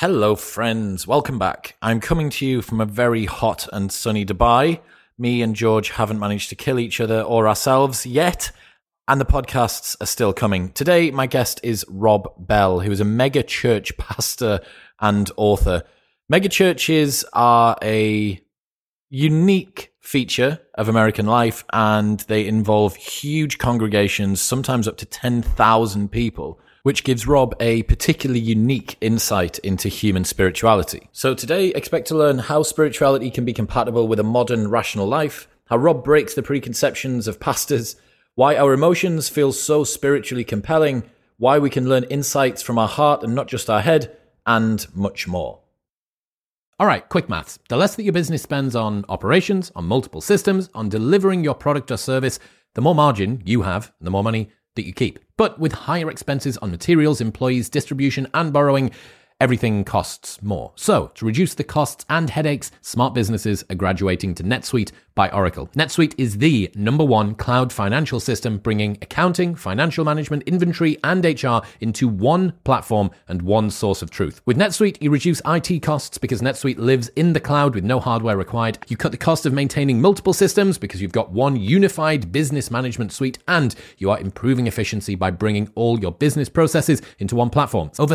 Hello, friends. Welcome back. I'm coming to you from a very hot and sunny Dubai. Me and George haven't managed to kill each other or ourselves yet, and the podcasts are still coming. Today, my guest is Rob Bell, who is a mega church pastor and author. Mega churches are a unique feature of American life, and they involve huge congregations, sometimes up to 10,000 people, which gives Rob a particularly unique insight into human spirituality. So today, expect to learn how spirituality can be compatible with a modern, rational life, how Rob breaks the preconceptions of pastors, why our emotions feel so spiritually compelling, why we can learn insights from our heart and not just our head, and much more. All right, quick maths. The less that your business spends on operations, on multiple systems, on delivering your product or service, the more margin you have, the more money that you keep. But with higher expenses on materials, employees, distribution, and borrowing, everything costs more. So, to reduce the costs and headaches, smart businesses are graduating to NetSuite by Oracle. NetSuite is the number one cloud financial system bringing accounting, financial management, inventory, and HR into one platform and one source of truth. With NetSuite, you reduce IT costs because NetSuite lives in the cloud with no hardware required. You cut the cost of maintaining multiple systems because you've got one unified business management suite, and you are improving efficiency by bringing all your business processes into one platform. Over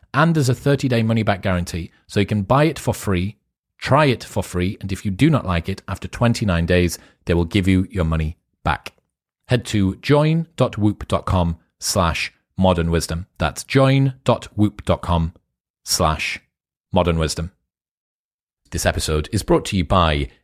and there's a 30 day money back guarantee. So you can buy it for free, try it for free, and if you do not like it, after 29 days, they will give you your money back. Head to join.whoop.com slash modern wisdom. That's join.whoop.com slash modern wisdom. This episode is brought to you by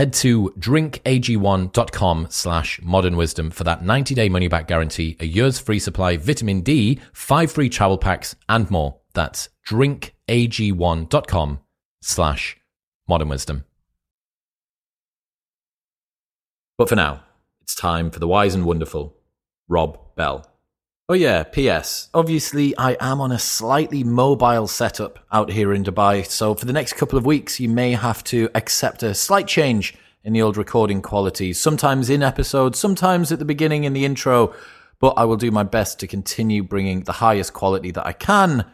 Head to drinkag1.com slash modern wisdom for that 90 day money back guarantee, a year's free supply, vitamin D, five free travel packs, and more. That's drinkag1.com slash modern wisdom. But for now, it's time for the wise and wonderful Rob Bell. Oh, yeah, P.S. Obviously, I am on a slightly mobile setup out here in Dubai, so for the next couple of weeks, you may have to accept a slight change in the old recording quality, sometimes in episodes, sometimes at the beginning in the intro, but I will do my best to continue bringing the highest quality that I can.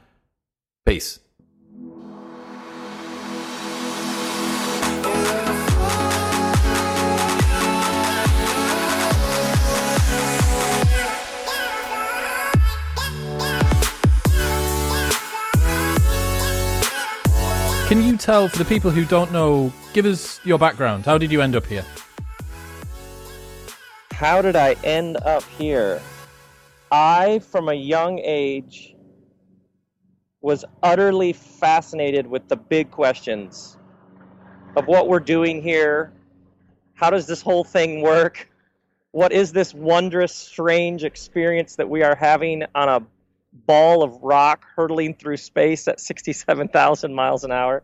Peace. Can you tell, for the people who don't know, give us your background. How did you end up here? How did I end up here? I, from a young age, was utterly fascinated with the big questions of what we're doing here. How does this whole thing work? what is this wondrous, strange experience that we are having on a ball of rock hurtling through space at 67,000 miles an hour?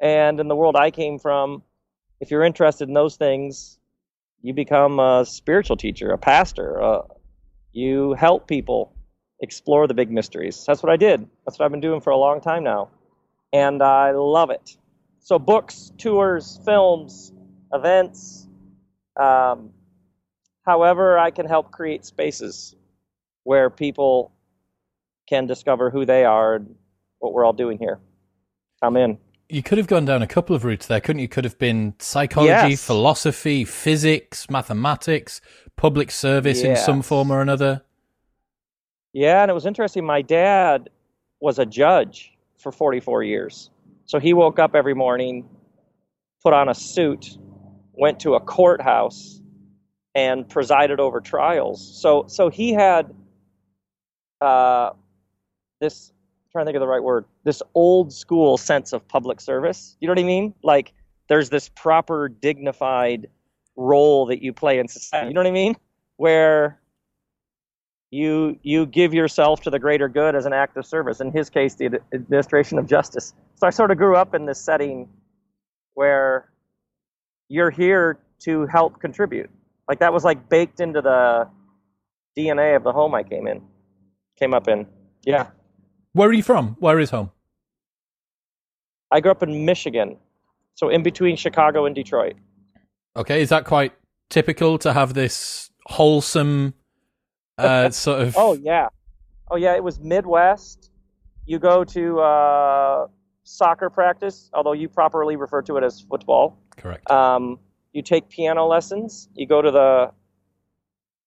And in the world I came from, if you're interested in those things, you become a spiritual teacher, a pastor. Uh, you help people explore the big mysteries. That's what I did. That's what I've been doing for a long time now. And I love it. So, books, tours, films, events, um, however, I can help create spaces where people can discover who they are and what we're all doing here. I'm in. You could have gone down a couple of routes there, couldn't you? Could have been psychology, Yes. philosophy, physics, mathematics, public service in some form or another. Yeah, and it was interesting. My dad was a judge for 44 years. So he woke up every morning, put on a suit, went to a courthouse, and presided over trials. So, so he had uh, this. I'm trying to think of the right word. This old school sense of public service. You know what I mean? Like there's this proper, dignified role that you play in society. You know what I mean? Where you you give yourself to the greater good as an act of service. In his case, the administration of justice. So I sort of grew up in this setting where you're here to help contribute. Like that was like baked into the DNA of the home I came in, came up in. Yeah, Where are you from? Where is home? I grew up in Michigan, so in between Chicago and Detroit. Okay, is that quite typical to have this wholesome uh, sort of? Oh yeah, oh yeah. It was Midwest. You go to uh, soccer practice, although you properly refer to it as football. correct. Um, you take piano lessons. You go to the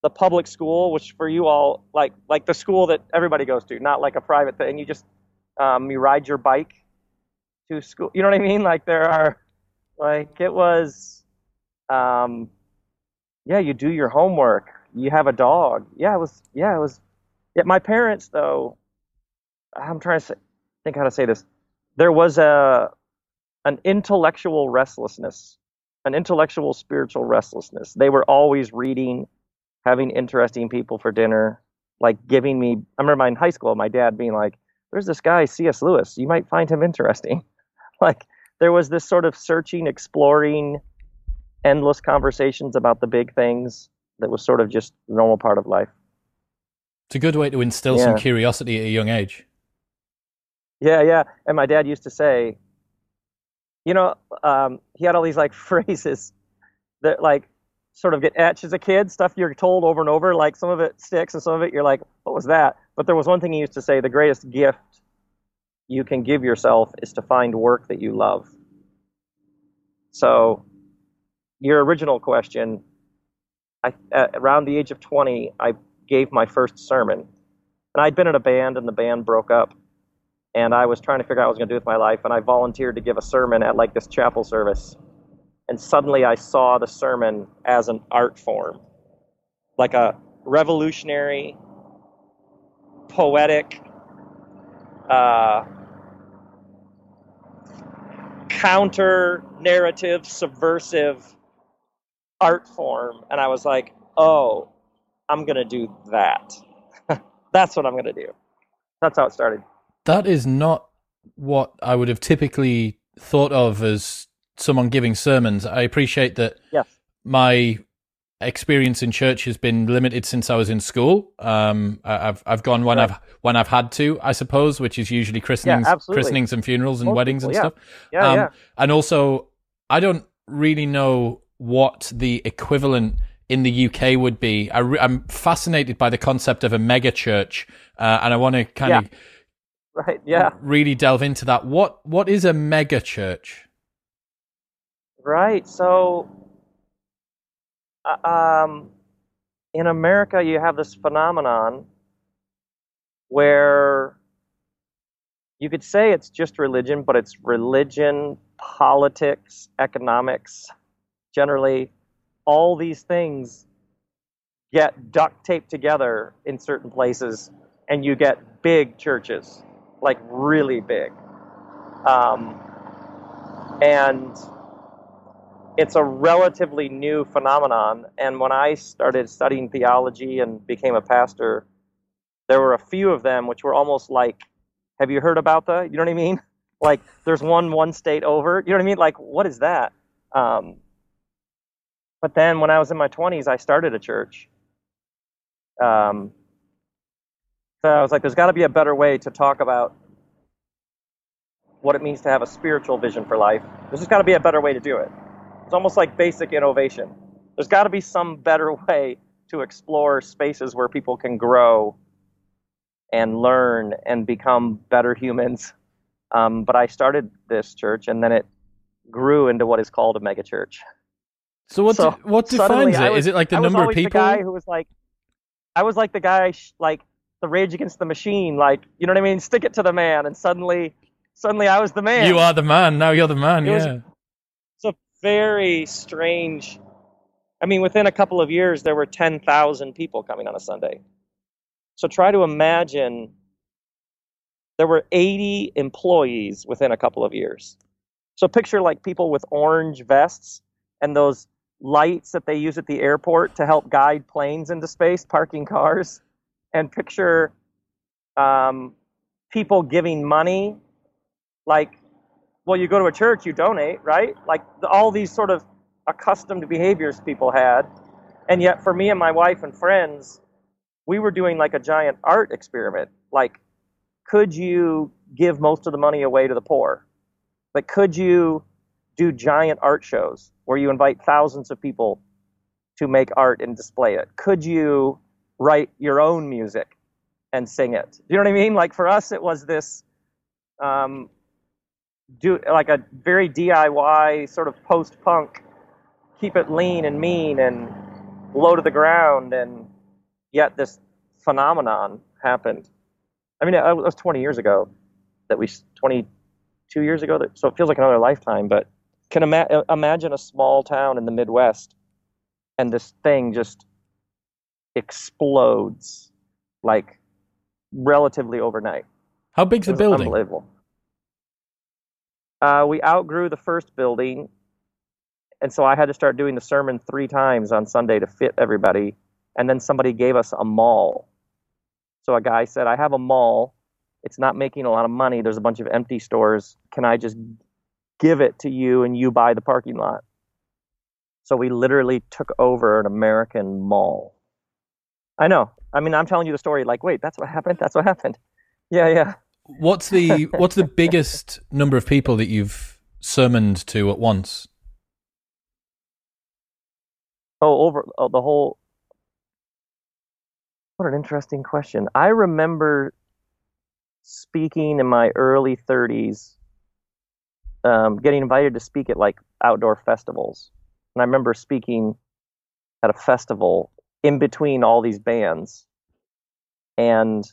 the public school, which for you all like like the school that everybody goes to, not like a private thing. You just um, you ride your bike to school. You know what I mean? Like there are like it was. Um, yeah, you do your homework. You have a dog. Yeah, it was. Yeah, it was. Yeah, my parents though. I'm trying to say, think how to say this. There was a an intellectual restlessness an intellectual spiritual restlessness. They were always reading, having interesting people for dinner, like giving me I remember in high school my dad being like, There's this guy, C.S. Lewis, you might find him interesting. like there was this sort of searching, exploring, endless conversations about the big things that was sort of just normal part of life. It's a good way to instill some curiosity at a young age. Yeah, yeah. And my dad used to say, you know, um, he had all these like phrases that like sort of get etched as a kid, stuff you're told over and over. Like some of it sticks and some of it you're like, what was that? But there was one thing he used to say the greatest gift you can give yourself is to find work that you love. So, your original question, I, around the age of 20, I gave my first sermon. And I'd been in a band and the band broke up and I was trying to figure out what I was going to do with my life, and I volunteered to give a sermon at like this chapel service. And suddenly I saw the sermon as an art form, like a revolutionary, poetic, uh, counter narrative, subversive art form. And I was like, oh, I'm going to do that. That's what I'm going to do. That's how it started. That is not what I would have typically thought of as someone giving sermons. I appreciate that Yes. my experience in church has been limited since I was in school. Um, I've I've gone when Right. I've when I've had to, I suppose, which is usually christenings, absolutely. christenings and funerals and Most weddings people, and yeah. stuff. Yeah, Um, yeah. And also, I don't really know what the equivalent in the UK would be. I re- I'm fascinated by the concept of a mega church, uh, and I want to kind Yeah. of Right. Yeah. really delve into that. What what is a mega church? Right. So, uh, um, in America, you have this phenomenon where you could say it's just religion, but it's religion, politics, economics, generally, all these things get duct taped together in certain places, and you get big churches, like really big. Um, and it's a relatively new phenomenon. And when I started studying theology and became a pastor, there were a few of them which were almost like, have you heard about the? You know what I mean? Like there's one one state over. You know what I mean? Like what is that? Um, but then when I was in my 20s, I started a church. Um, so I was like, there's got to be a better way to talk about what it means to have a spiritual vision for life. There's just got to be a better way to do it. It's almost like basic innovation. There's got to be some better way to explore spaces where people can grow and learn and become better humans. Um, but I started this church, and then it grew into what is called a megachurch. So what So, de- what defines it? was- Is it like the I was number of people? The guy who was like, I was like the guy, sh- like the Rage Against the Machine, like you know what I mean? Stick it to the man, and suddenly, suddenly I was the man. You are the man. Now you're the man. It yeah. A very strange. I mean, within a couple of years, there were ten thousand people coming on a Sunday. So try to imagine. There were eighty employees within a couple of years. So picture like people with orange vests and those lights that they use at the airport to help guide planes into space, parking cars, and picture um, people giving money, like, well, you go to a church, you donate, right? Like the, all these sort of accustomed behaviors people had, and yet for me and my wife and friends, we were doing like a giant art experiment. Like, could you give most of the money away to the poor? Like, could you do giant art shows where you invite thousands of people to make art and display it? Could you write your own music and sing it? You know what I mean? Like for us, it was this um, do like a very DIY sort of post-punk, keep it lean and mean and low to the ground, and yet this phenomenon happened. I mean, it was 20 years ago that we 22 years ago, that, so it feels like another lifetime. But can ima- imagine a small town in the Midwest, and this thing just explodes like relatively overnight. How big's the building? Unbelievable. Uh, we outgrew the first building, and so I had to start doing the sermon three times on Sunday to fit everybody. And then somebody gave us a mall. So a guy said, "I have a mall. It's not making a lot of money. There's a bunch of empty stores. Can I just give it to you and you buy the parking lot?" So we literally took over an American mall. I know. I mean, I'm telling you the story like, wait, that's what happened. That's what happened. Yeah, yeah. What's the what's the biggest number of people that you've sermoned to at once? Oh, over oh, the whole. What an interesting question. I remember speaking in my early 30s, um, getting invited to speak at like outdoor festivals. And I remember speaking at a festival in between all these bands. And,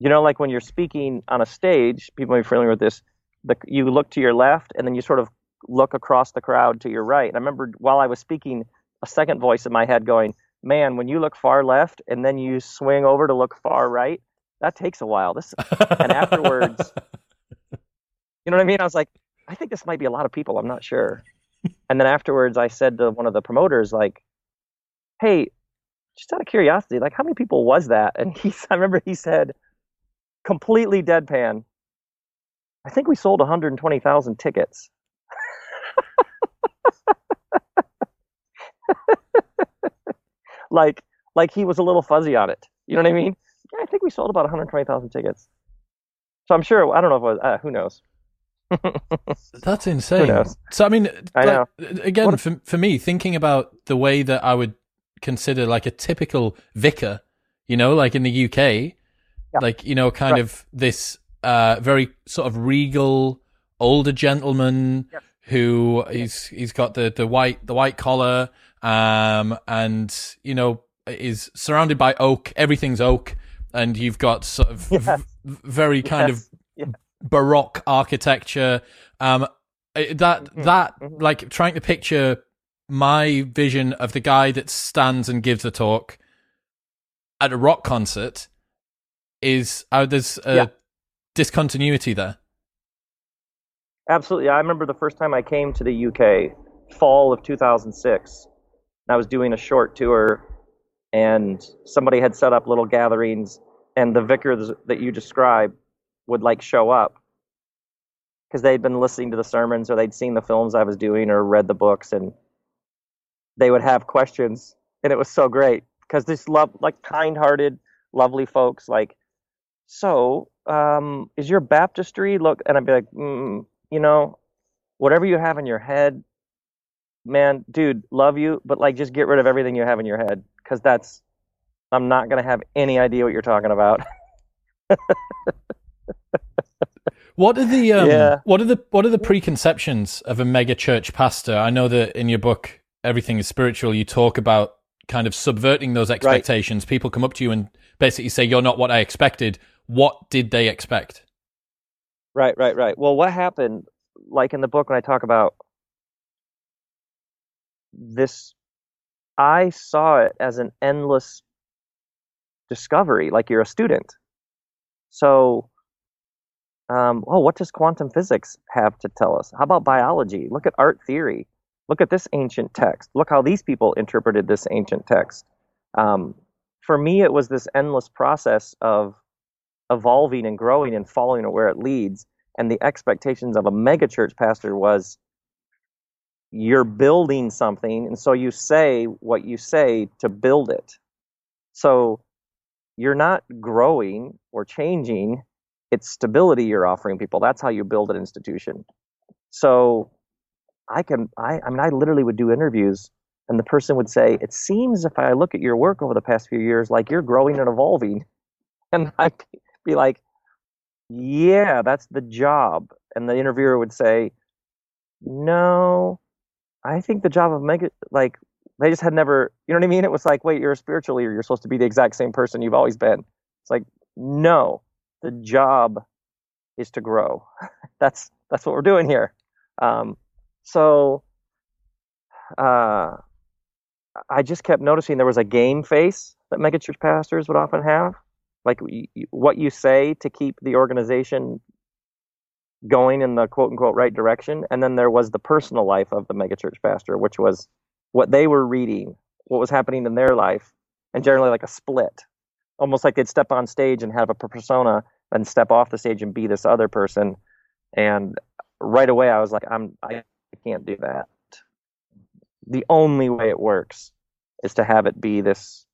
you know, like when you're speaking on a stage, people may be familiar with this, the, you look to your left and then you sort of look across the crowd to your right. And I remember while I was speaking, a second voice in my head going, man, when you look far left and then you swing over to look far right, that takes a while. This and afterwards, you know what I mean? I was like, I think this might be a lot of people. I'm not sure. And then afterwards, I said to one of the promoters, like, hey, just out of curiosity, like, how many people was that? And he, I remember he said, completely deadpan, I think we sold 120,000 tickets. like, like he was a little fuzzy on it. You know what I mean? Yeah, I think we sold about 120,000 tickets. So I'm sure. I don't know if it was. Uh, who knows? That's insane. knows? So I mean, I like, know. again, for for me, thinking about the way that I would consider like a typical vicar, you know, like in the UK, like you know, kind Right. of this uh, very sort of regal older gentleman Yep. who he's he's got the the white the white collar, um, and you know is surrounded by oak. Everything's oak, and you've got sort of Yes. v- very kind Yes. of Yeah. baroque architecture. Um, that Mhm. that Mhm. like trying to picture my vision of the guy that stands and gives a talk at a rock concert is uh, there's a Yeah. discontinuity there. Absolutely. I remember the first time I came to the UK, fall of 2006. I was doing a short tour, and somebody had set up little gatherings, and the vicars that you described would like show up because they'd been listening to the sermons or they'd seen the films I was doing or read the books, and they would have questions, and it was so great because this love, like kind-hearted, lovely folks, like, so um, is your baptistry look? And I'd be like, mm, you know, whatever you have in your head, man, dude, love you, but like just get rid of everything you have in your head because that's I'm not gonna have any idea what you're talking about. what are the um, yeah. what are the what are the preconceptions of a mega church pastor? I know that in your book Everything is Spiritual, you talk about kind of subverting those expectations. Right. People come up to you and basically say, You're not what I expected. What did they expect? Right, right, right. Well, what happened, like in the book when I talk about this I saw it as an endless discovery, like you're a student. So, um, oh, what does quantum physics have to tell us? How about biology? Look at art theory. Look at this ancient text. Look how these people interpreted this ancient text. Um, for me, it was this endless process of evolving and growing and following where it leads. And the expectations of a megachurch pastor was you're building something. And so you say what you say to build it. So you're not growing or changing. It's stability you're offering people. That's how you build an institution. So i can i i mean i literally would do interviews and the person would say it seems if i look at your work over the past few years like you're growing and evolving. And i'd be like yeah that's the job and the interviewer would say no I think the job of mega like they just had never you know what I mean? It was like, wait, you're a spiritual leader, you're supposed to be the exact same person you've always been. It's like, no, the job is to grow. that's that's what we're doing here. Um, so uh, I just kept noticing there was a game face that megachurch pastors would often have, like what you say to keep the organization going in the quote unquote right direction. And then there was the personal life of the megachurch pastor, which was what they were reading, what was happening in their life, and generally like a split. Almost like they'd step on stage and have a persona and step off the stage and be this other person. And right away I was like, I'm I can't do that. The only way it works is to have it be this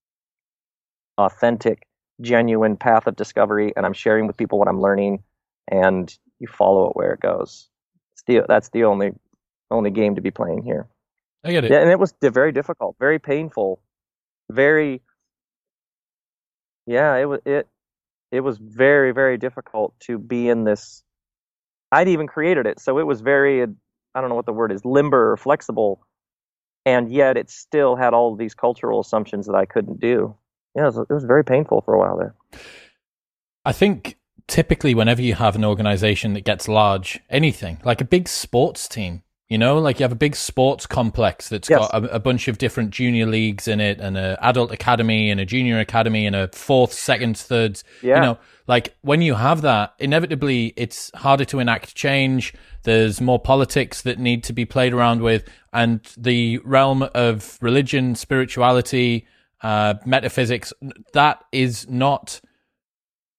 authentic, genuine path of discovery, and I'm sharing with people what I'm learning, and you follow it where it goes. It's the, that's the only only game to be playing here. I get it. Yeah, and it was very difficult, very painful, very. Yeah, it was it. It was very very difficult to be in this. I'd even created it, so it was very. I don't know what the word is, limber or flexible, and yet it still had all of these cultural assumptions that I couldn't do. Yeah, it was, it was very painful for a while there. I think typically whenever you have an organization that gets large, anything like a big sports team, you know, like you have a big sports complex that's yes. got a, a, bunch of different junior leagues in it, and an adult academy, and a junior academy, and a fourth, second, third. Yeah. You know, like when you have that, inevitably it's harder to enact change. There's more politics that need to be played around with, and the realm of religion, spirituality, uh, metaphysics, that is not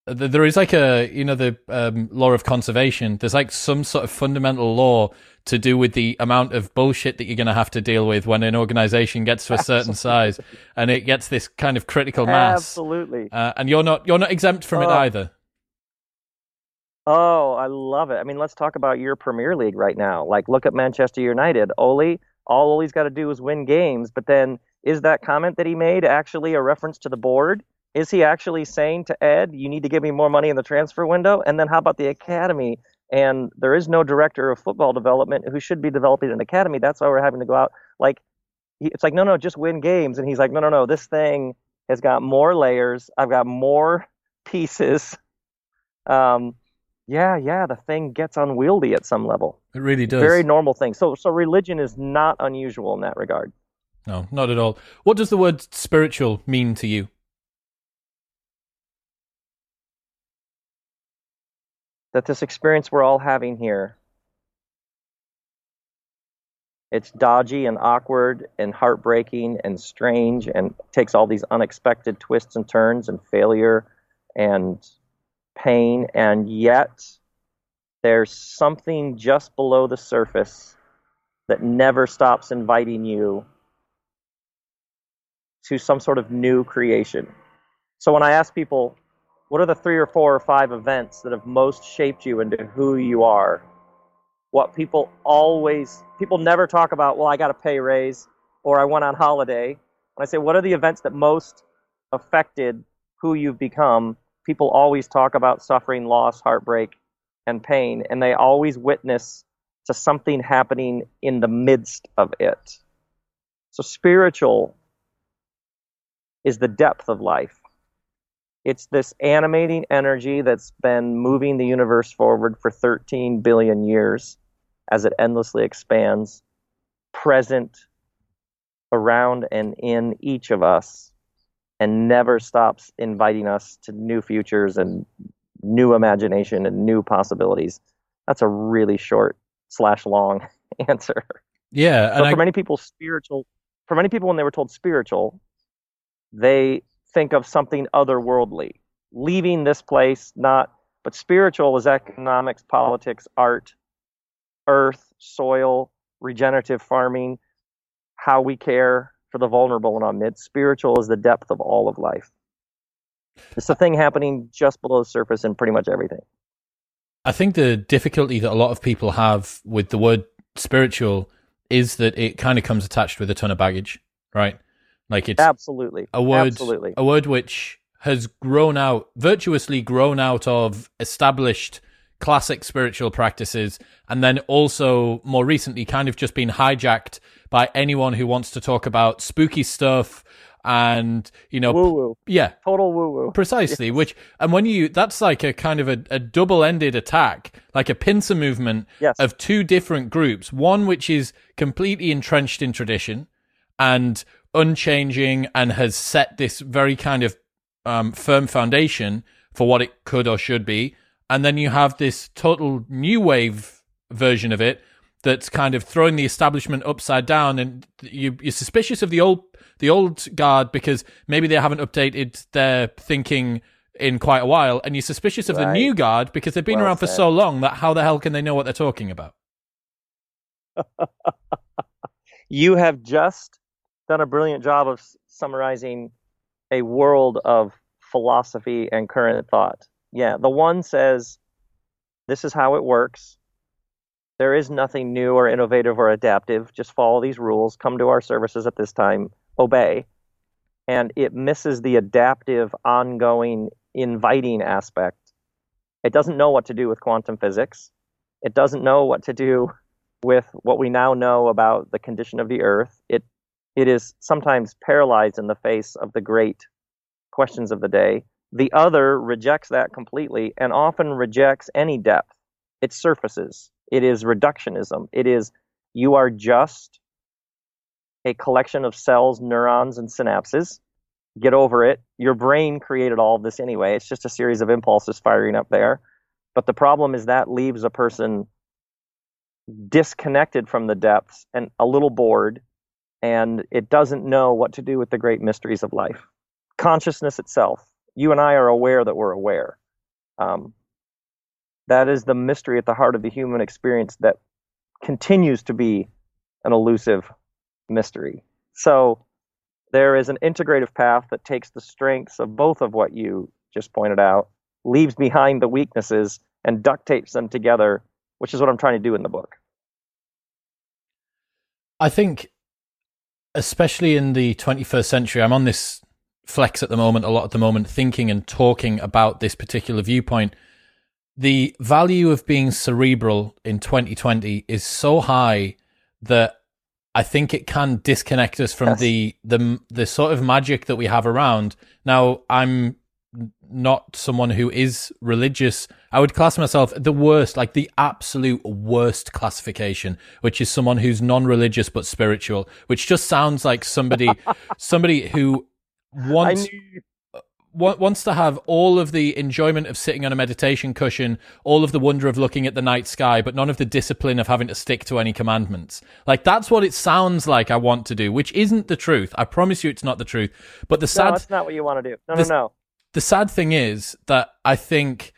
there is like a you know the um, law of conservation. There's like some sort of fundamental law to do with the amount of bullshit that you're going to have to deal with when an organization gets to a certain size and it gets this kind of critical mass. Absolutely. Uh, and you're not you're not exempt from it either. Oh i love it. I mean let's talk about your premier league right now. Like look at manchester united. Ole all Ole's got to do is win games but then is that comment that he made actually a reference to the board is he actually saying to Ed, you need to give me more money in the transfer window? And then how about the academy? And there is no director of football development who should be developing an academy. That's why we're having to go out. Like, it's like, no, no, just win games. And he's like, no, no, no, this thing has got more layers. I've got more pieces. Um, yeah, yeah, the thing gets unwieldy at some level. It really does. Very normal thing. So, so religion is not unusual in that regard. No, not at all. What does the word spiritual mean to you? that this experience we're all having here It's dodgy and awkward and heartbreaking and strange and takes all these unexpected twists and turns and failure and pain. And yet, there's something just below the surface that never stops inviting you to some sort of new creation. So when I ask people, what are the three or four or five events that have most shaped you into who you are? What people always, people never talk about, well, I got a pay raise or I went on holiday. When I say, what are the events that most affected who you've become? People always talk about suffering, loss, heartbreak, and pain, and they always witness to something happening in the midst of it. So spiritual is the depth of life. It's this animating energy that's been moving the universe forward for 13 billion years as it endlessly expands, present around and in each of us, and never stops inviting us to new futures and new imagination and new possibilities. That's a really short slash long answer. Yeah, but for I... many people, spiritual. For many people, when they were told spiritual, they think of something otherworldly, leaving this place. Not, but spiritual is economics, politics, art, earth, soil, regenerative farming, how we care for the vulnerable and our midst. Spiritual is the depth of all of life. It's the thing happening just below the surface in pretty much everything. I think the difficulty that a lot of people have with the word spiritual is that it kind of comes attached with a ton of baggage, right? Like it's absolutely a word, absolutely. a word which has grown out, virtuously grown out of established classic spiritual practices, and then also more recently kind of just been hijacked by anyone who wants to talk about spooky stuff and you know woo woo yeah total woo woo precisely yes. which and when you that's like a kind of a, a double-ended attack like a pincer movement yes. of two different groups one which is completely entrenched in tradition and unchanging and has set this very kind of um, firm foundation for what it could or should be and then you have this total new wave version of it that's kind of throwing the establishment upside down, and you, are suspicious of the old the old guard because maybe they haven't updated their thinking in quite a while, and you're suspicious of right. the new guard because they've been well around said. for so long that how the hell can they know what they're talking about? you have just done a brilliant job of summarizing a world of philosophy and current thought. Yeah, the one says this is how it works there is nothing new or innovative or adaptive. Just follow these rules, come to our services at this time, obey. And it misses the adaptive, ongoing, inviting aspect. It doesn't know what to do with quantum physics. It doesn't know what to do with what we now know about the condition of the earth. It it is sometimes paralyzed in the face of the great questions of the day. The other rejects that completely and often rejects any depth. It surfaces it is reductionism. It is you are just a collection of cells, neurons, and synapses. Get over it. Your brain created all of this anyway. It's just a series of impulses firing up there. But the problem is that leaves a person disconnected from the depths and a little bored, and it doesn't know what to do with the great mysteries of life. Consciousness itself. You and I are aware that we're aware. Um, that is the mystery at the heart of the human experience that continues to be an elusive mystery. So there is an integrative path that takes the strengths of both of what you just pointed out, leaves behind the weaknesses, and duct tapes them together, which is what I'm trying to do in the book. I think, especially in the 21st century, I'm on this flex at the moment, a lot at the moment, thinking and talking about this particular viewpoint the value of being cerebral in 2020 is so high that I think it can disconnect us from yes. the the the sort of magic that we have around. Now, I'm not someone who is religious. I would class myself the worst, like the absolute worst classification, which is someone who's non-religious but spiritual, which just sounds like somebody somebody who wants uh, wants to have all of the enjoyment of sitting on a meditation cushion, all of the wonder of looking at the night sky, but none of the discipline of having to stick to any commandments. Like that's what it sounds like I want to do, which isn't the truth. I promise you, it's not the truth. But the sad, no, that's not what you want to do. No, the, no, no. The sad thing is that I think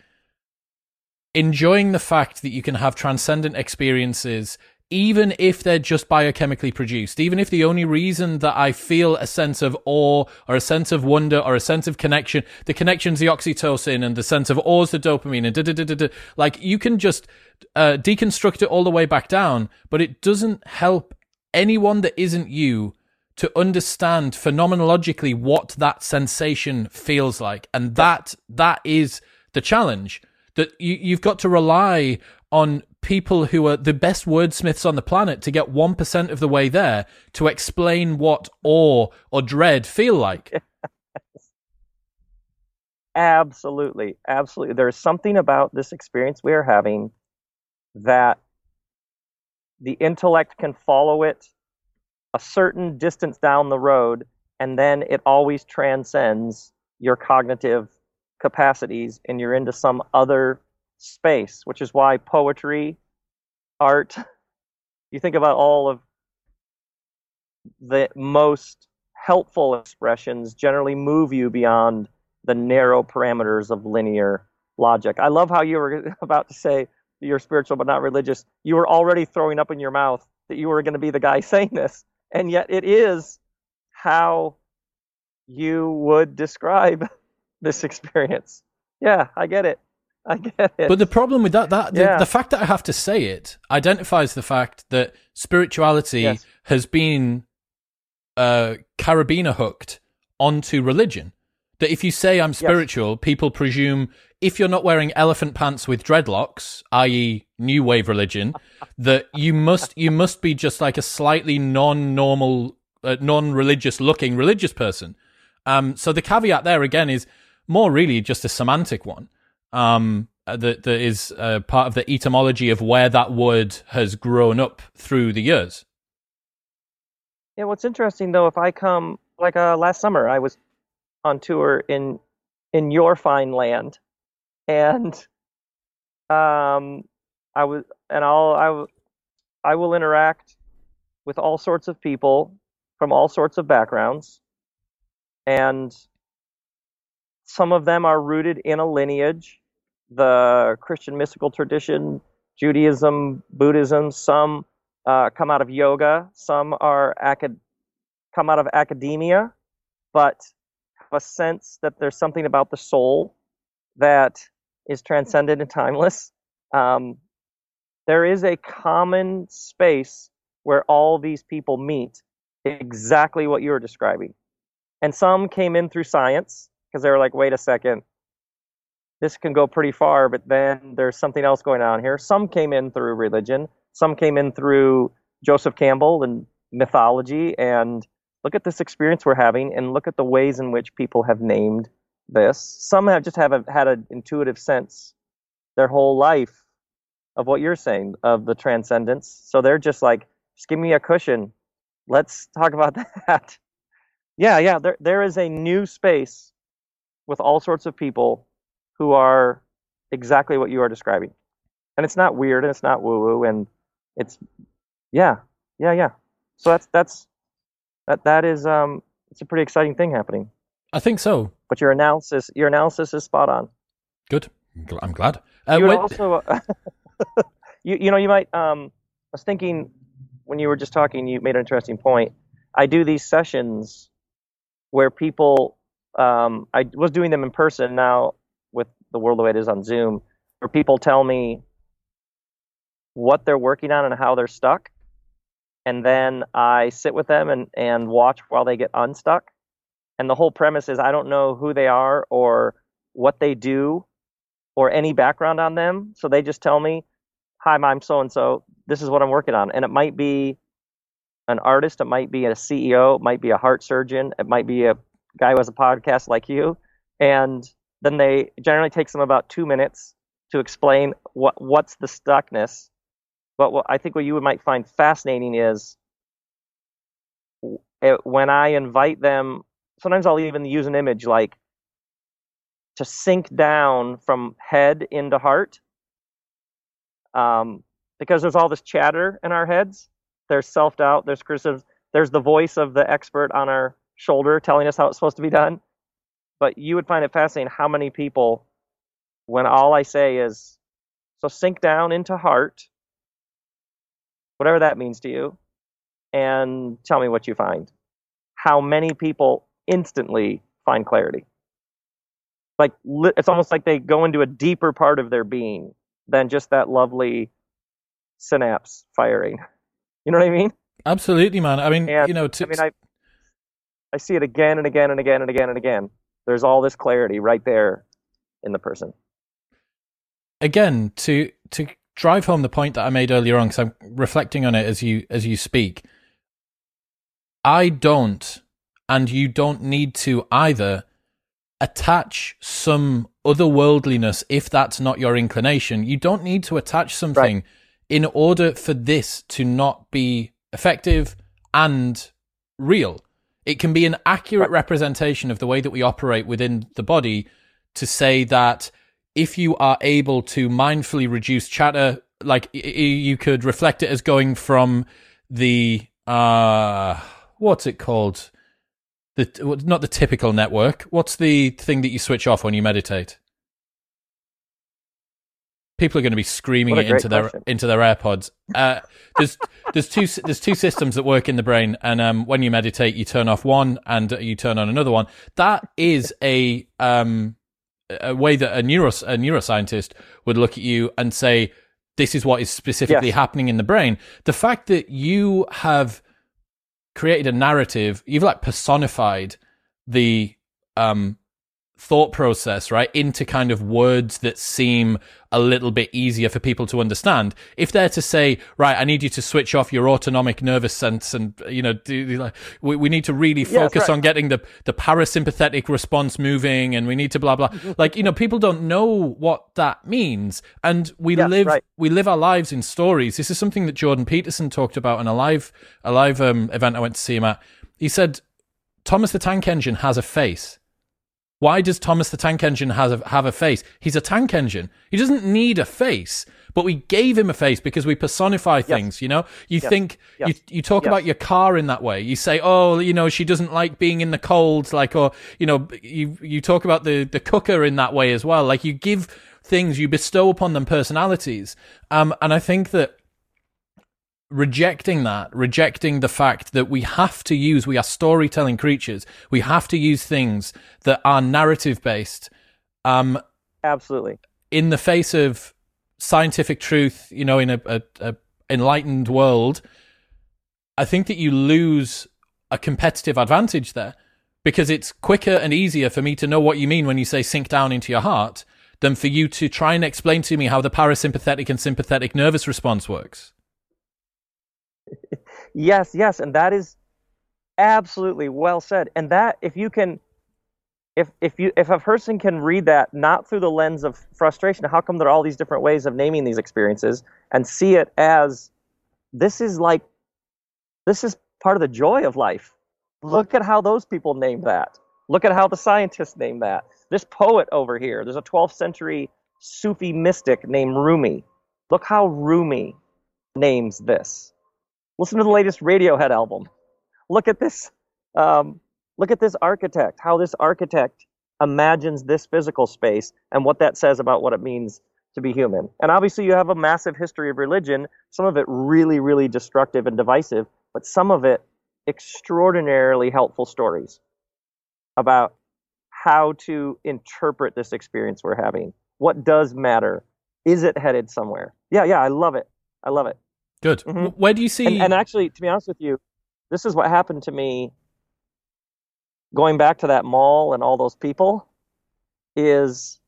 enjoying the fact that you can have transcendent experiences even if they're just biochemically produced, even if the only reason that I feel a sense of awe or a sense of wonder or a sense of connection, the connection's the oxytocin and the sense of awe is the dopamine and da da da da da. Like you can just uh, deconstruct it all the way back down, but it doesn't help anyone that isn't you to understand phenomenologically what that sensation feels like, and that that is the challenge. That you, you've got to rely on people who are the best wordsmiths on the planet to get 1% of the way there to explain what awe or dread feel like. absolutely. Absolutely. There's something about this experience we are having that the intellect can follow it a certain distance down the road and then it always transcends your cognitive capacities and you're into some other space, which is why poetry, art, you think about all of the most helpful expressions generally move you beyond the narrow parameters of linear logic. I love how you were about to say you're spiritual but not religious. You were already throwing up in your mouth that you were going to be the guy saying this. And yet it is how you would describe this experience. Yeah, I get it. I get it. But the problem with that, that yeah. the, the, fact that I have to say it identifies the fact that spirituality yes. has been uh, carabiner hooked onto religion. That if you say I'm spiritual, yes. people presume if you're not wearing elephant pants with dreadlocks, i.e., new wave religion, that you must you must be just like a slightly non-normal, uh, non-religious looking religious person. Um, so the caveat there again is more really just a semantic one um, uh, that that is uh, part of the etymology of where that word has grown up through the years. Yeah, what's interesting though, if I come like uh, last summer, I was on tour in in your fine land, and um, I was and I'll I I will interact with all sorts of people from all sorts of backgrounds, and some of them are rooted in a lineage, the Christian mystical tradition, Judaism, Buddhism. Some uh, come out of yoga. Some are acad- come out of academia, but a sense that there's something about the soul that is transcendent and timeless. Um, there is a common space where all these people meet exactly what you were describing. And some came in through science, because they were like, wait a second, this can go pretty far, but then there's something else going on here. Some came in through religion, some came in through Joseph Campbell and mythology, and look at this experience we're having, and look at the ways in which people have named this. Some have just have a, had an intuitive sense their whole life of what you're saying of the transcendence. So they're just like, just give me a cushion. Let's talk about that. yeah, yeah. There there is a new space with all sorts of people who are exactly what you are describing. And it's not weird and it's not woo woo and it's yeah, yeah, yeah. So that's that's that that is um it's a pretty exciting thing happening. I think so. But your analysis your analysis is spot on. Good. I'm glad. Uh, you also you you know you might um I was thinking when you were just talking you made an interesting point. I do these sessions where people um, I was doing them in person now with the world the way it is on Zoom, where people tell me what they're working on and how they're stuck. And then I sit with them and, and watch while they get unstuck. And the whole premise is I don't know who they are or what they do or any background on them. So they just tell me, Hi, I'm so and so. This is what I'm working on. And it might be an artist, it might be a CEO, it might be a heart surgeon, it might be a guy who has a podcast like you, and then they generally takes them about two minutes to explain what what's the stuckness. But what I think what you might find fascinating is when I invite them. Sometimes I'll even use an image like to sink down from head into heart. Um, because there's all this chatter in our heads. There's self doubt, there's criticism, there's the voice of the expert on our shoulder telling us how it's supposed to be done. But you would find it fascinating how many people, when all I say is, so sink down into heart, whatever that means to you, and tell me what you find. How many people instantly find clarity? Like it's almost like they go into a deeper part of their being than just that lovely synapse firing. You know what I mean? Absolutely, man. I mean, and, you know, to, I mean, I I see it again and again and again and again and again. There's all this clarity right there in the person. Again, to to drive home the point that I made earlier on, because I'm reflecting on it as you as you speak. I don't, and you don't need to either attach some otherworldliness if that's not your inclination. You don't need to attach something right. in order for this to not be effective and real. It can be an accurate right. representation of the way that we operate within the body to say that if you are able to mindfully reduce chatter, like you could reflect it as going from the uh what's it called? The not the typical network. What's the thing that you switch off when you meditate? People are going to be screaming it into question. their into their AirPods. Uh, there's there's two there's two systems that work in the brain, and um, when you meditate, you turn off one and you turn on another one. That is a um, a way that a neuros a neuroscientist would look at you and say, "This is what is specifically yes. happening in the brain." The fact that you have created a narrative, you've like personified the um thought process, right, into kind of words that seem a little bit easier for people to understand. If they're to say, right, I need you to switch off your autonomic nervous sense and, you know, do, we, we need to really focus right. on getting the, the parasympathetic response moving and we need to blah, blah. like, you know, people don't know what that means. And we live, right. we live our lives in stories. This is something that Jordan Peterson talked about in a live, a live um, event I went to see him at. He said, Thomas the Tank Engine has a face why does Thomas the Tank Engine have a, have a face? He's a tank engine. He doesn't need a face, but we gave him a face because we personify things. Yes. You know, you yes. think yes. you you talk about your car in that way. You say, oh, you know, she doesn't like being in the cold, like, or you know, you you talk about the the cooker in that way as well. Like you give things, you bestow upon them personalities. Um, and I think that rejecting that, rejecting the fact that we have to use, we are storytelling creatures. We have to use things that are narrative based. Um, Absolutely. In the face of scientific truth, you know, in a, a, a enlightened world, I think that you lose a competitive advantage there because it's quicker and easier for me to know what you mean when you say sink down into your heart than for you to try and explain to me how the parasympathetic and sympathetic nervous response works. Yes, yes, and that is absolutely well said. And that if you can if if you if a person can read that not through the lens of frustration, how come there are all these different ways of naming these experiences and see it as this is like this is part of the joy of life. Look at how those people named that. Look at how the scientists named that. This poet over here, there's a 12th century Sufi mystic named Rumi. Look how Rumi names this. Listen to the latest Radiohead album. Look at this. Um, look at this architect. How this architect imagines this physical space and what that says about what it means to be human. And obviously, you have a massive history of religion. Some of it really, really destructive and divisive, but some of it extraordinarily helpful stories about how to interpret this experience we're having. What does matter? Is it headed somewhere? Yeah, yeah, I love it. I love it. Good. Mm-hmm. Where do you see? And, and actually, to be honest with you, this is what happened to me. Going back to that mall and all those people, is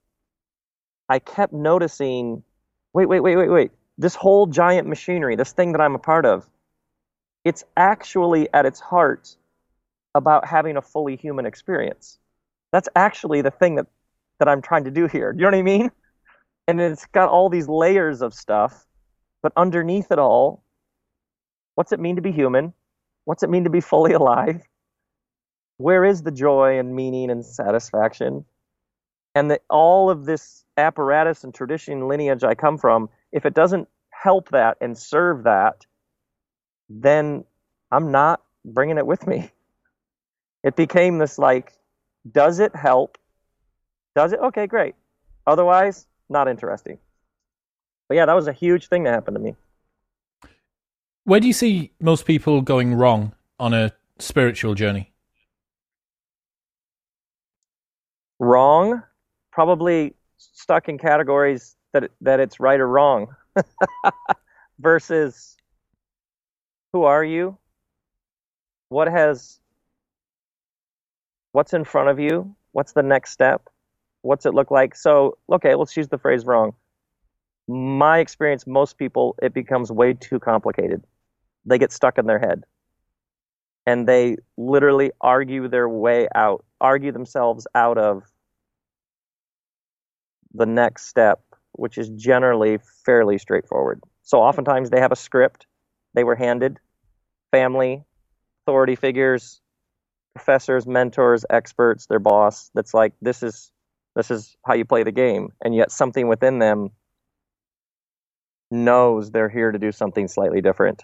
I kept noticing. Wait, wait, wait, wait, wait. This whole giant machinery, this thing that I'm a part of, it's actually at its heart about having a fully human experience. That's actually the thing that that I'm trying to do here. Do you know what I mean? And it's got all these layers of stuff but underneath it all, what's it mean to be human? What's it mean to be fully alive? Where is the joy and meaning and satisfaction? and that all of this apparatus and tradition lineage I come from, if it doesn't help that and serve that, then I'm not bringing it with me. It became this like, does it help? Does it? Okay, great. Otherwise, not interesting. But yeah, that was a huge thing that happened to me. Where do you see most people going wrong on a spiritual journey? Wrong, probably stuck in categories that that it's right or wrong, versus who are you? What has what's in front of you? What's the next step? What's it look like? So, okay, let's use the phrase wrong. My experience, most people, it becomes way too complicated. They get stuck in their head and they literally argue their way out, argue themselves out of the next step, which is generally fairly straightforward. So oftentimes they have a script they were handed, family, authority figures, professors, mentors, experts, their boss that's like this is this is how you play the game and yet something within them knows they're here to do something slightly different.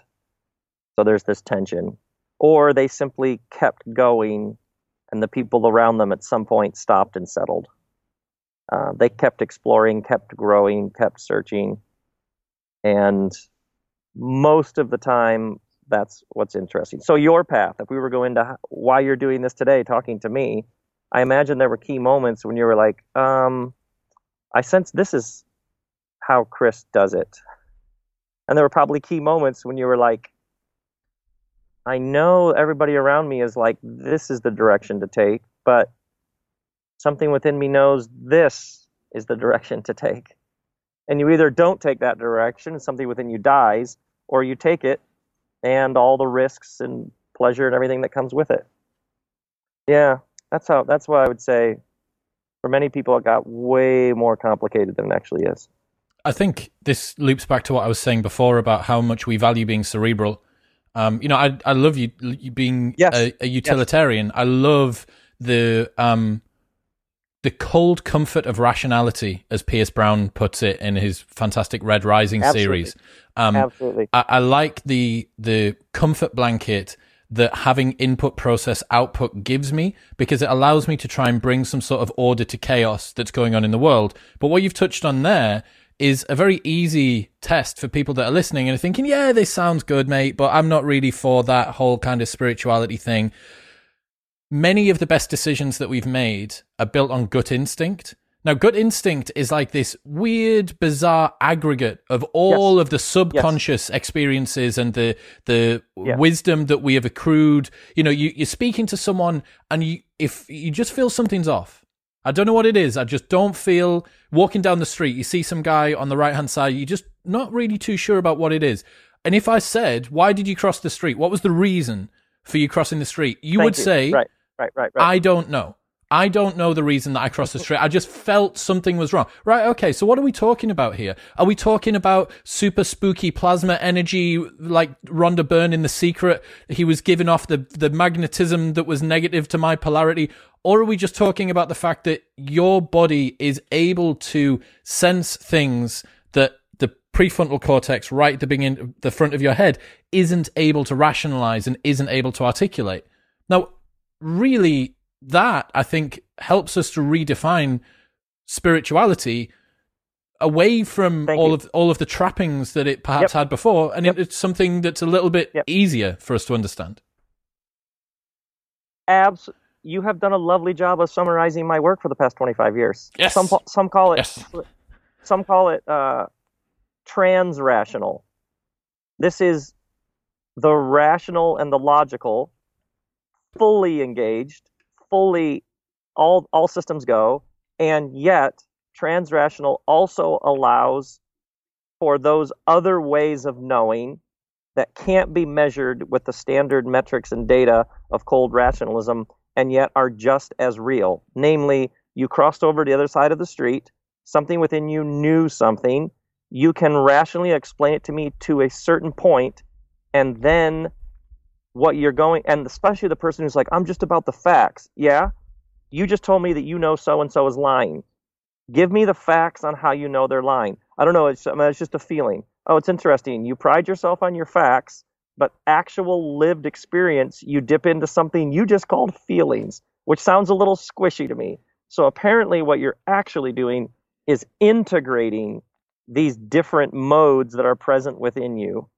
So there's this tension. Or they simply kept going and the people around them at some point stopped and settled. Uh, they kept exploring, kept growing, kept searching. And most of the time, that's what's interesting. So, your path, if we were going to why you're doing this today, talking to me, I imagine there were key moments when you were like, um, I sense this is how Chris does it. And there were probably key moments when you were like, I know everybody around me is like, this is the direction to take, but something within me knows this is the direction to take. And you either don't take that direction, and something within you dies, or you take it and all the risks and pleasure and everything that comes with it. Yeah, that's how that's why I would say for many people it got way more complicated than it actually is. I think this loops back to what I was saying before about how much we value being cerebral. Um, you know, I I love you, you being yes. a, a, utilitarian. Yes. I love the um the cold comfort of rationality, as Pierce Brown puts it in his fantastic Red Rising Absolutely. series. Um, Absolutely, I, I like the the comfort blanket that having input process output gives me because it allows me to try and bring some sort of order to chaos that's going on in the world. But what you've touched on there is a very easy test for people that are listening and are thinking, yeah, this sounds good, mate, but I'm not really for that whole kind of spirituality thing many of the best decisions that we've made are built on gut instinct. Now, gut instinct is like this weird, bizarre aggregate of all yes. of the subconscious yes. experiences and the the yeah. wisdom that we have accrued. You know, you, you're speaking to someone, and you if you just feel something's off. I don't know what it is. I just don't feel walking down the street. You see some guy on the right hand side. You're just not really too sure about what it is. And if I said, "Why did you cross the street? What was the reason for you crossing the street?" You Thank would you. say, right right, right, right. I don't know. I don't know the reason that I crossed the street. I just felt something was wrong. Right. Okay. So what are we talking about here? Are we talking about super spooky plasma energy like Rhonda Byrne in The Secret? He was giving off the, the magnetism that was negative to my polarity. Or are we just talking about the fact that your body is able to sense things that the prefrontal cortex right at the beginning, the front of your head isn't able to rationalize and isn't able to articulate? Now, really that I think helps us to redefine spirituality away from Thank all you. of all of the trappings that it perhaps yep. had before, and yep. it's something that's a little bit yep. easier for us to understand. Abs, you have done a lovely job of summarizing my work for the past twenty five years. Yes. Some some call it yes. some call it uh, trans rational. This is the rational and the logical fully engaged, fully all all systems go, and yet transrational also allows for those other ways of knowing that can't be measured with the standard metrics and data of cold rationalism and yet are just as real. Namely, you crossed over to the other side of the street, something within you knew something, you can rationally explain it to me to a certain point, and then what you're going and especially the person who's like i'm just about the facts yeah you just told me that you know so and so is lying Give me the facts on how you know they're lying. I don't know. It's, I mean, it's just a feeling. Oh, it's interesting. You pride yourself on your facts, but actual lived experience, you dip into something you just called feelings, which sounds a little squishy to me. So apparently, what you're actually doing is integrating these different modes that are present within you.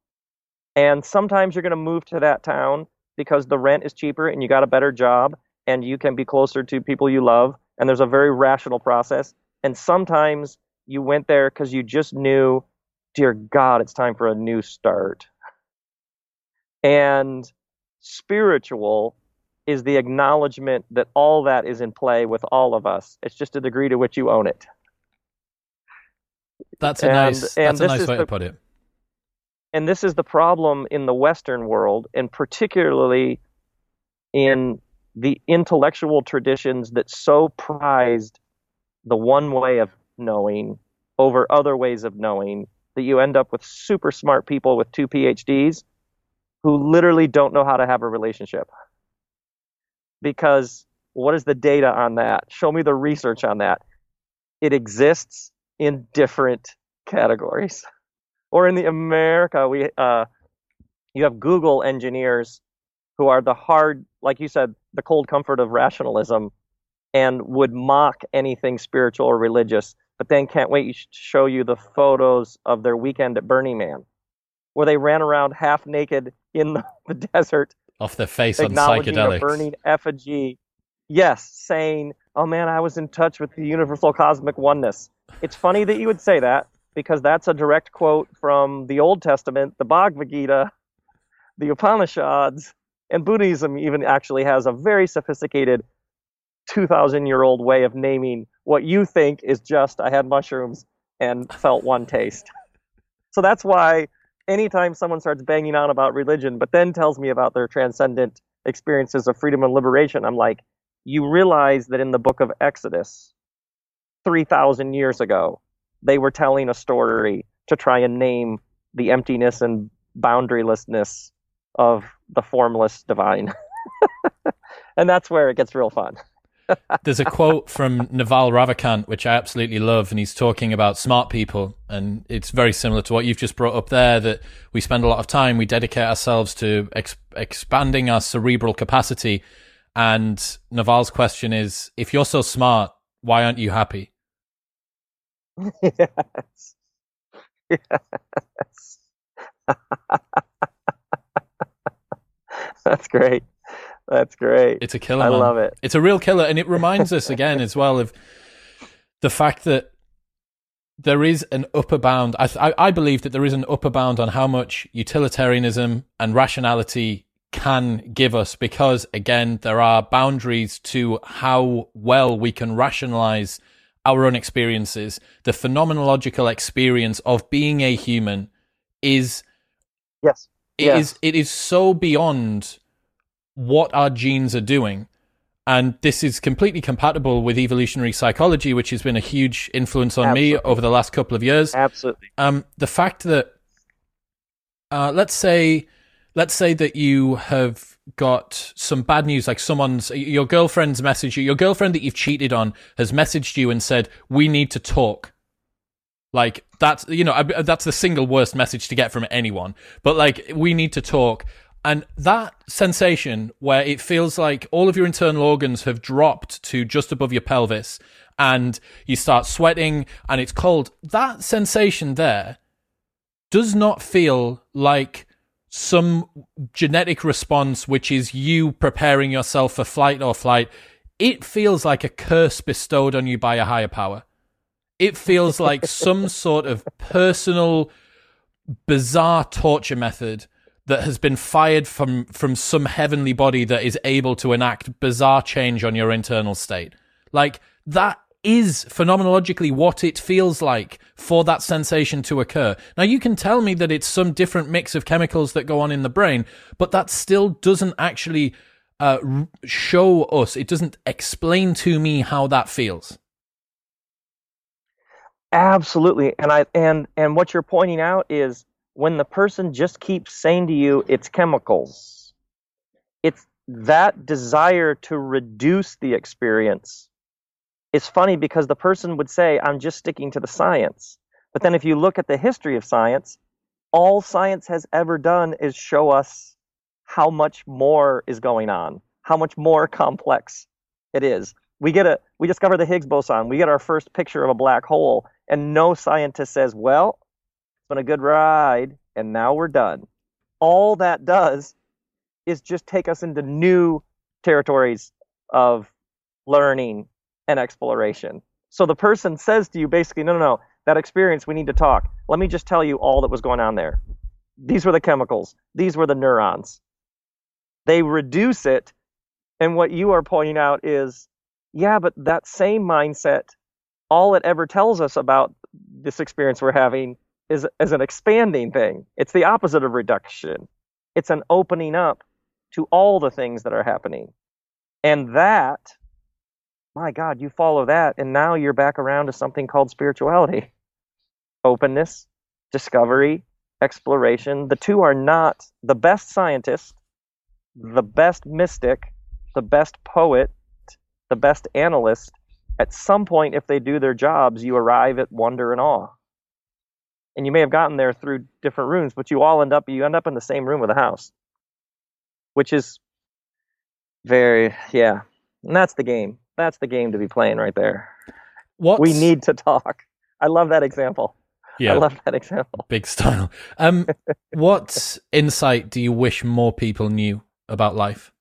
And sometimes you're going to move to that town because the rent is cheaper and you got a better job and you can be closer to people you love. And there's a very rational process. And sometimes you went there because you just knew, dear God, it's time for a new start. And spiritual is the acknowledgement that all that is in play with all of us. It's just a degree to which you own it. That's a and, nice. That's a nice way the, to put it. And this is the problem in the Western world, and particularly in the intellectual traditions that so prized the one way of knowing over other ways of knowing that you end up with super smart people with two PhDs who literally don't know how to have a relationship. Because what is the data on that? Show me the research on that. It exists in different categories. Or in the America, we uh, you have Google engineers who are the hard, like you said, the cold comfort of rationalism, and would mock anything spiritual or religious, but then can't wait to show you the photos of their weekend at Burning Man, where they ran around half naked in the, the desert, off their face on psychedelics, a burning effigy. Yes, saying, "Oh man, I was in touch with the universal cosmic oneness." It's funny that you would say that because that's a direct quote from the Old Testament, the Bhagavad Gita, the Upanishads, and Buddhism even actually has a very sophisticated 2,000 year old way of naming what you think is just, I had mushrooms and felt one taste. so that's why anytime someone starts banging on about religion, but then tells me about their transcendent experiences of freedom and liberation, I'm like, you realize that in the book of Exodus, 3,000 years ago, they were telling a story to try and name the emptiness and boundarylessness of the formless divine. and that's where it gets real fun. There's a quote from Naval Ravikant, which I absolutely love, and he's talking about smart people. And it's very similar to what you've just brought up there that we spend a lot of time, we dedicate ourselves to ex- expanding our cerebral capacity. And Naval's question is if you're so smart, why aren't you happy? yes. Yes. That's great. That's great. It's a killer. I man. love it. It's a real killer, and it reminds us again as well of the fact that there is an upper bound. I, I, I believe that there is an upper bound on how much utilitarianism and rationality can give us, because again, there are boundaries to how well we can rationalize our own experiences. The phenomenological experience of being a human is yes, it yes. is, it is so beyond what our genes are doing. And this is completely compatible with evolutionary psychology, which has been a huge influence on Absolutely. me over the last couple of years. Absolutely. Um, the fact that, uh, let's say, let's say that you have got some bad news, like someone's, your girlfriend's messaged you, your girlfriend that you've cheated on has messaged you and said, we need to talk. Like that's, you know, that's the single worst message to get from anyone. But like, we need to talk. And that sensation where it feels like all of your internal organs have dropped to just above your pelvis and you start sweating and it's cold, that sensation there does not feel like some genetic response, which is you preparing yourself for flight or flight. It feels like a curse bestowed on you by a higher power. It feels like some sort of personal, bizarre torture method that has been fired from from some heavenly body that is able to enact bizarre change on your internal state. Like that is phenomenologically what it feels like for that sensation to occur. Now you can tell me that it's some different mix of chemicals that go on in the brain, but that still doesn't actually uh, show us. It doesn't explain to me how that feels. Absolutely, and I and and what you're pointing out is when the person just keeps saying to you it's chemicals, it's that desire to reduce the experience It's funny because the person would say, I'm just sticking to the science. But then if you look at the history of science, all science has ever done is show us how much more is going on, how much more complex it is. We get a we discover the Higgs boson, we get our first picture of a black hole, and no scientist says, Well, been a good ride, and now we're done. All that does is just take us into new territories of learning and exploration. So the person says to you basically, no, no, no, that experience, we need to talk. Let me just tell you all that was going on there. These were the chemicals, these were the neurons. They reduce it. And what you are pointing out is, yeah, but that same mindset, all it ever tells us about this experience we're having is, is an expanding thing. It's the opposite of reduction, it's an opening up to all the things that are happening. And that, my God, you follow that, and now you're back around to something called spirituality openness, discovery, exploration. The two are not the best scientist, the best mystic, the best poet, the best analyst. At some point, if they do their jobs, you arrive at wonder and awe. And you may have gotten there through different rooms, but you all end up you end up in the same room of the house, which is very yeah. And that's the game. That's the game to be playing right there. What We need to talk. I love that example. yeah, I love that example. big style. Um, what insight do you wish more people knew about life?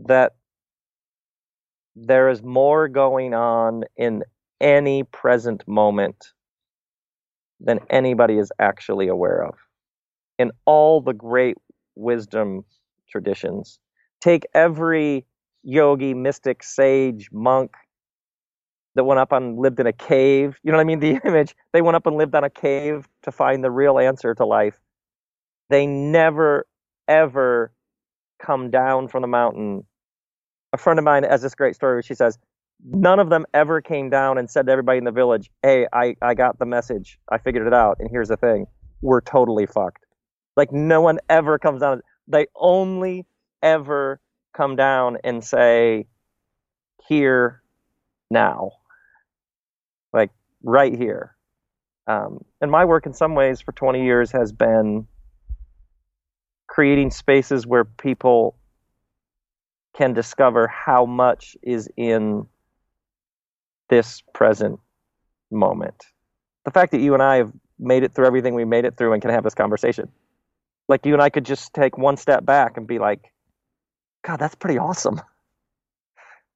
that there is more going on in any present moment than anybody is actually aware of. In all the great wisdom traditions, take every yogi, mystic, sage, monk that went up and lived in a cave. You know what I mean? The image. They went up and lived on a cave to find the real answer to life. They never, ever come down from the mountain. A friend of mine has this great story where she says, None of them ever came down and said to everybody in the village, Hey, I, I got the message. I figured it out. And here's the thing we're totally fucked. Like, no one ever comes down. They only ever come down and say, Here, now. Like, right here. Um, and my work, in some ways, for 20 years has been creating spaces where people can discover how much is in this present moment. The fact that you and I have made it through everything we made it through and can have this conversation. Like you and I could just take one step back and be like, God, that's pretty awesome.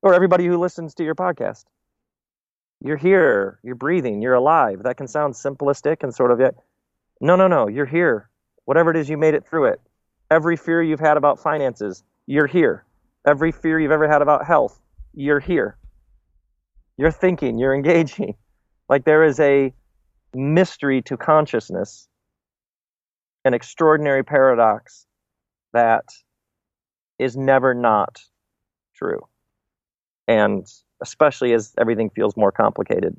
Or everybody who listens to your podcast. You're here, you're breathing, you're alive. That can sound simplistic and sort of yet. No, no, no, you're here. Whatever it is, you made it through it. Every fear you've had about finances, you're here. Every fear you've ever had about health, you're here. You're thinking, you're engaging. Like there is a mystery to consciousness, an extraordinary paradox that is never not true. And especially as everything feels more complicated,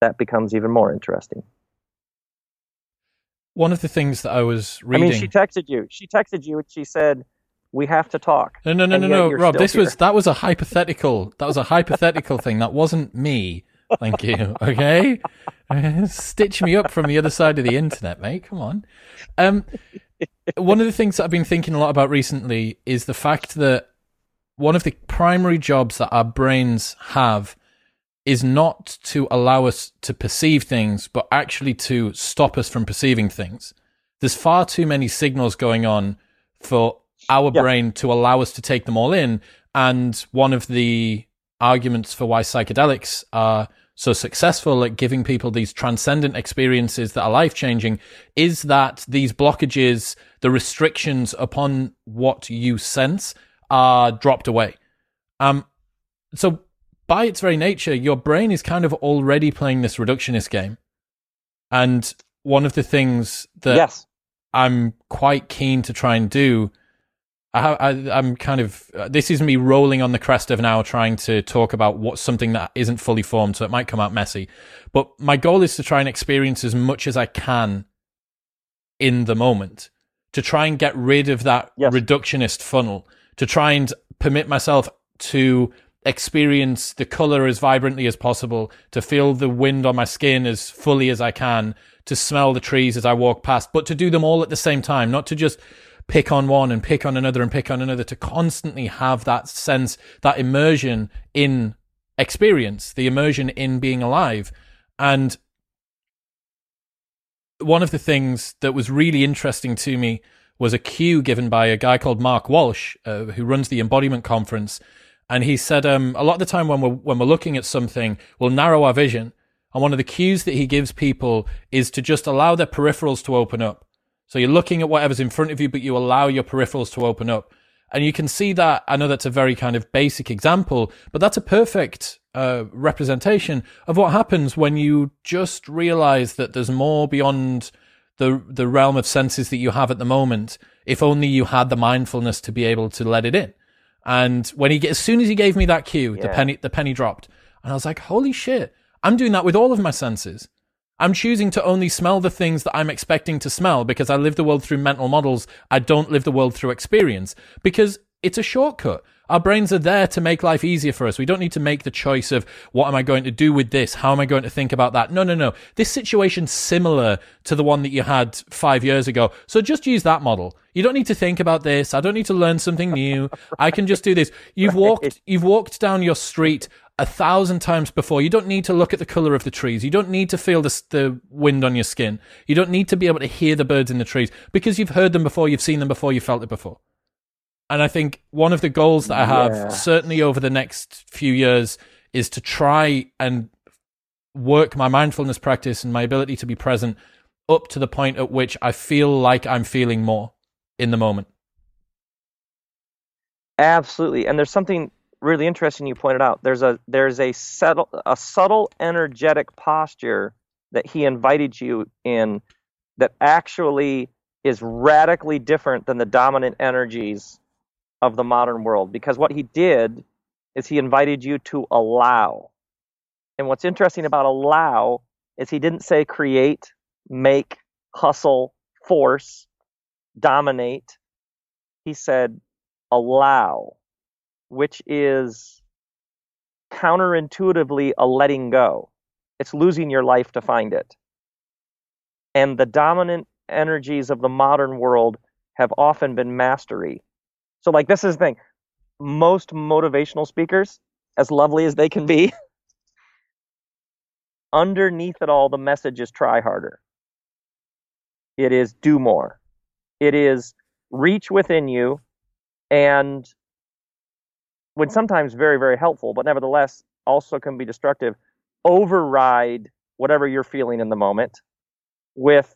that becomes even more interesting. One of the things that I was reading. I mean, she texted you. She texted you and she said, "We have to talk." No, no, no, and no, no, Rob. This was that was a hypothetical. That was a hypothetical thing. That wasn't me. Thank you. Okay, stitch me up from the other side of the internet, mate. Come on. Um, one of the things that I've been thinking a lot about recently is the fact that one of the primary jobs that our brains have is not to allow us to perceive things, but actually to stop us from perceiving things. There's far too many signals going on for our Yeah. brain to allow us to take them all in. And one of the arguments for why psychedelics are so successful at giving people these transcendent experiences that are life changing is that these blockages, the restrictions upon what you sense are dropped away. Um, so by its very nature, your brain is kind of already playing this reductionist game. And one of the things that yes. I'm quite keen to try and do. I, I, I'm kind of uh, this is me rolling on the crest of now trying to talk about what something that isn't fully formed, so it might come out messy. But my goal is to try and experience as much as I can in the moment to try and get rid of that Yes. reductionist funnel, to try and permit myself to experience the color as vibrantly as possible, to feel the wind on my skin as fully as I can, to smell the trees as I walk past, but to do them all at the same time, not to just pick on one and pick on another and pick on another, to constantly have that sense, that immersion in experience, the immersion in being alive. And one of the things that was really interesting to me was a cue given by a guy called Mark Walsh, uh, who runs the Embodiment Conference, and he said um, a lot of the time when we're when we're looking at something, we'll narrow our vision, and one of the cues that he gives people is to just allow their peripherals to open up. So you're looking at whatever's in front of you, but you allow your peripherals to open up. And you can see that. I know that's a very kind of basic example, but that's a perfect uh, representation of what happens when you just realize that there's more beyond the the realm of senses that you have at the moment. If only you had the mindfulness to be able to let it in. And when he, as soon as he gave me that cue, the penny, the penny dropped, and I was like, "Holy shit! I'm doing that with all of my senses." I'm choosing to only smell the things that I'm expecting to smell because I live the world through mental models. I don't live the world through experience because it's a shortcut. Our brains are there to make life easier for us. We don't need to make the choice of what am I going to do with this? How am I going to think about that? No, no, no. This situation's similar to the one that you had five years ago. So just use that model. You don't need to think about this. I don't need to learn something new. I can just do this. You've walked, you've walked down your street a thousand times before. You don't need to look at the color of the trees. You don't need to feel the, the wind on your skin. You don't need to be able to hear the birds in the trees because you've heard them before, you've seen them before, you felt it before. And I think one of the goals that I have, Yeah. certainly over the next few years, is to try and work my mindfulness practice and my ability to be present up to the point at which I feel like I'm feeling more in the moment. Absolutely. And there's something really interesting you pointed out. There's a there's a subtle a subtle energetic posture that he invited you in that actually is radically different than the dominant energies of the modern world because what he did is he invited you to allow. And what's interesting about allow is he didn't say create, make, hustle, force, dominate. He said allow, which is counterintuitively a letting go. It's losing your life to find it. And the dominant energies of the modern world have often been mastery. So, like, this is the thing most motivational speakers, as lovely as they can be, underneath it all, the message is try harder. It is do more. It is reach within you and when sometimes very very helpful but nevertheless also can be destructive. Override whatever you're feeling in the moment with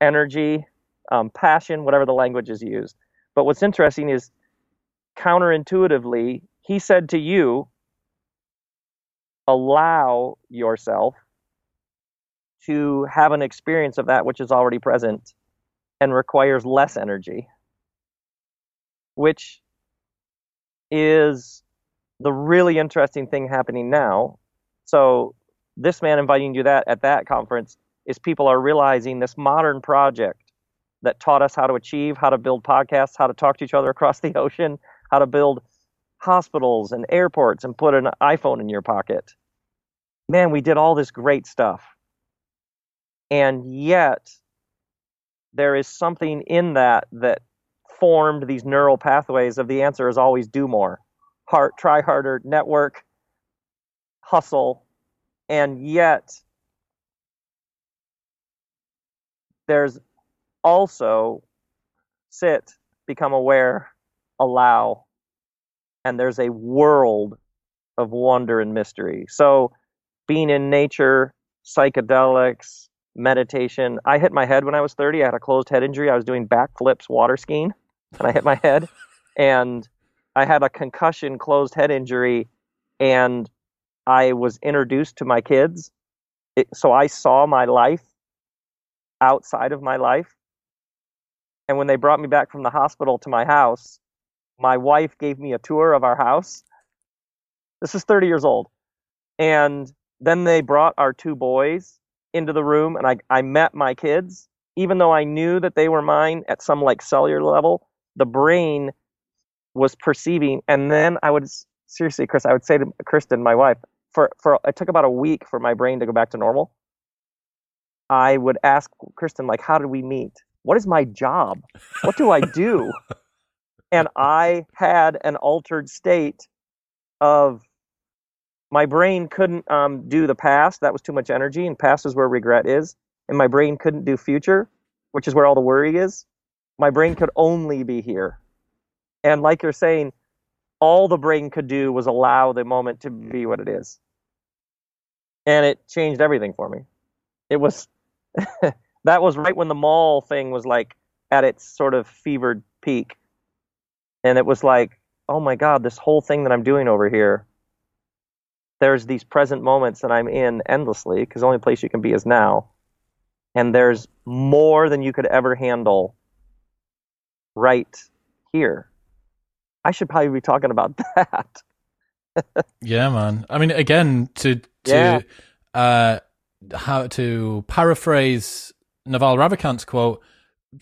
energy um, passion whatever the language is used. But what's interesting is counterintuitively he said to you allow yourself to have an experience of that which is already present and requires less energy which is the really interesting thing happening now. So this man inviting you that at that conference is people are realizing this modern project that taught us how to achieve, how to build podcasts, how to talk to each other across the ocean, how to build hospitals and airports and put an iPhone in your pocket. Man, we did all this great stuff. And yet there is something in that that formed these neural pathways of the answer is always do more. Heart try harder network hustle and yet there's also sit become aware allow and there's a world of wonder and mystery. So being in nature psychedelics meditation i hit my head when i was 30 i had a closed head injury i was doing backflips water skiing and I hit my head, and I had a concussion, closed head injury, and I was introduced to my kids. It, so I saw my life outside of my life. And when they brought me back from the hospital to my house, my wife gave me a tour of our house. This is 30 years old. And then they brought our two boys into the room, and I, I met my kids even though I knew that they were mine at some like cellular level, the brain was perceiving. And then I would seriously, Chris, I would say to Kristen, my wife, for for it took about a week for my brain to go back to normal. I would ask Kristen, like, how did we meet? What is my job? What do I do? and I had an altered state of my brain couldn't um, do the past. That was too much energy, and past is where regret is. And my brain couldn't do future, which is where all the worry is. My brain could only be here. And like you're saying, all the brain could do was allow the moment to be what it is. And it changed everything for me. It was that was right when the mall thing was like at its sort of fevered peak. And it was like, oh my God, this whole thing that I'm doing over here, there's these present moments that I'm in endlessly because the only place you can be is now. And there's more than you could ever handle right here. I should probably be talking about that. yeah, man. I mean, again, to to yeah. uh, how to paraphrase Naval Ravikant's quote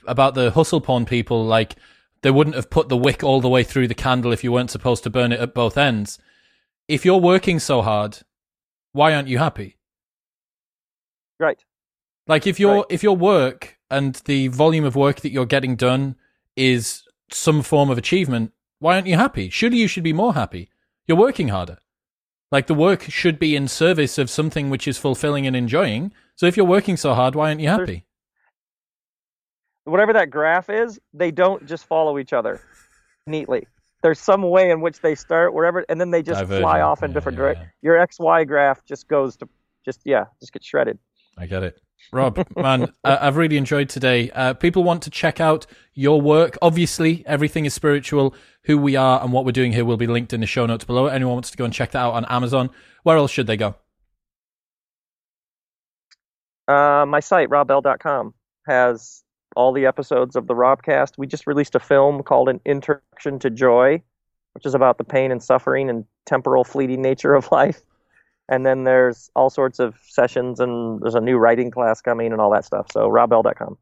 about the hustle porn people, like they wouldn't have put the wick all the way through the candle if you weren't supposed to burn it at both ends. If you're working so hard, why aren't you happy? Right. Like if your right. if your work and the volume of work that you're getting done is some form of achievement, why aren't you happy? Surely you should be more happy. You're working harder. Like the work should be in service of something which is fulfilling and enjoying. So if you're working so hard, why aren't you happy? Whatever that graph is, they don't just follow each other neatly. There's some way in which they start wherever, and then they just Divergent. fly off in yeah, different yeah, directions. Yeah. Your XY graph just goes to just yeah, just get shredded. I get it. Rob, man, I've really enjoyed today. Uh, people want to check out your work. Obviously, everything is spiritual. Who we are and what we're doing here will be linked in the show notes below. Anyone wants to go and check that out on Amazon, where else should they go? Uh, my site, robbell.com, has all the episodes of the Robcast. We just released a film called An Introduction to Joy, which is about the pain and suffering and temporal fleeting nature of life and then there's all sorts of sessions and there's a new writing class coming and all that stuff. So robbell.com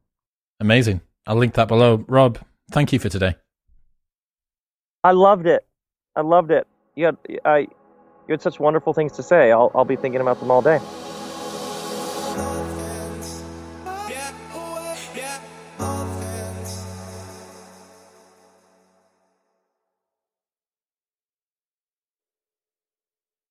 amazing. I'll link that below. Rob thank you for today. I loved it. I loved it. You had i you had such wonderful things to say. I'll, I'll be thinking about them all day